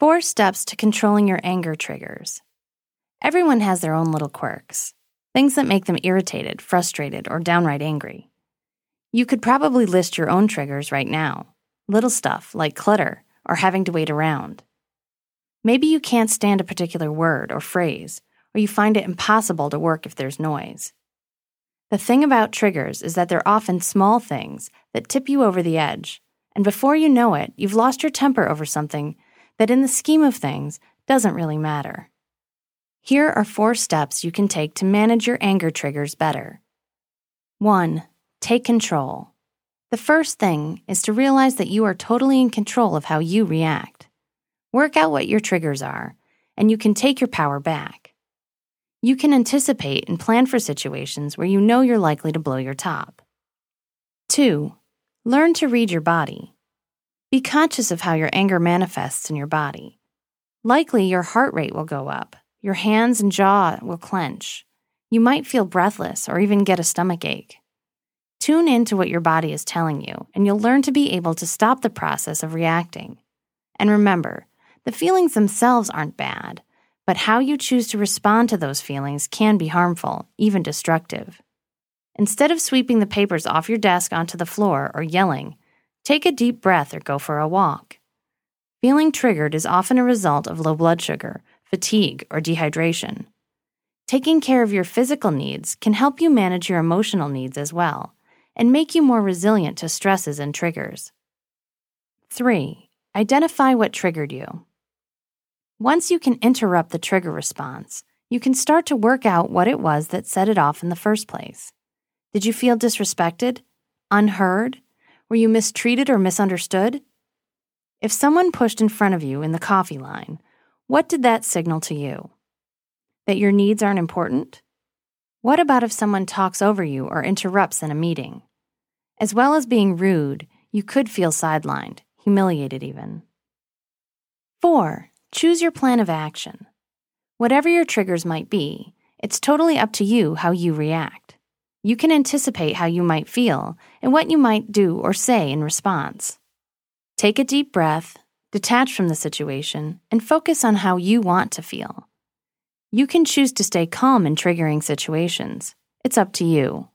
Four steps to controlling your anger triggers. Everyone has their own little quirks, things that make them irritated, frustrated, or downright angry. You could probably list your own triggers right now little stuff like clutter or having to wait around. Maybe you can't stand a particular word or phrase, or you find it impossible to work if there's noise. The thing about triggers is that they're often small things that tip you over the edge, and before you know it, you've lost your temper over something that, in the scheme of things, doesn't really matter. Here are four steps you can take to manage your anger triggers better. 1. Take control. The first thing is to realize that you are totally in control of how you react. Work out what your triggers are, and you can take your power back. You can anticipate and plan for situations where you know you're likely to blow your top. 2. Learn to read your body. Be conscious of how your anger manifests in your body. Likely, your heart rate will go up, your hands and jaw will clench. You might feel breathless or even get a stomach ache. Tune into what your body is telling you, and you'll learn to be able to stop the process of reacting. And remember, the feelings themselves aren't bad, but how you choose to respond to those feelings can be harmful, even destructive. Instead of sweeping the papers off your desk onto the floor or yelling, take a deep breath or go for a walk. Feeling triggered is often a result of low blood sugar, fatigue, or dehydration. Taking care of your physical needs can help you manage your emotional needs as well and make you more resilient to stresses and triggers. 3. Identify what triggered you. Once you can interrupt the trigger response, you can start to work out what it was that set it off in the first place. Did you feel disrespected? Unheard? Were you mistreated or misunderstood? If someone pushed in front of you in the coffee line, what did that signal to you? That your needs aren't important? What about if someone talks over you or interrupts in a meeting? As well as being rude, you could feel sidelined, humiliated even. 4. Choose your plan of action. Whatever your triggers might be, it's totally up to you how you react. You can anticipate how you might feel and what you might do or say in response. Take a deep breath, detach from the situation, and focus on how you want to feel. You can choose to stay calm in triggering situations. It's up to you.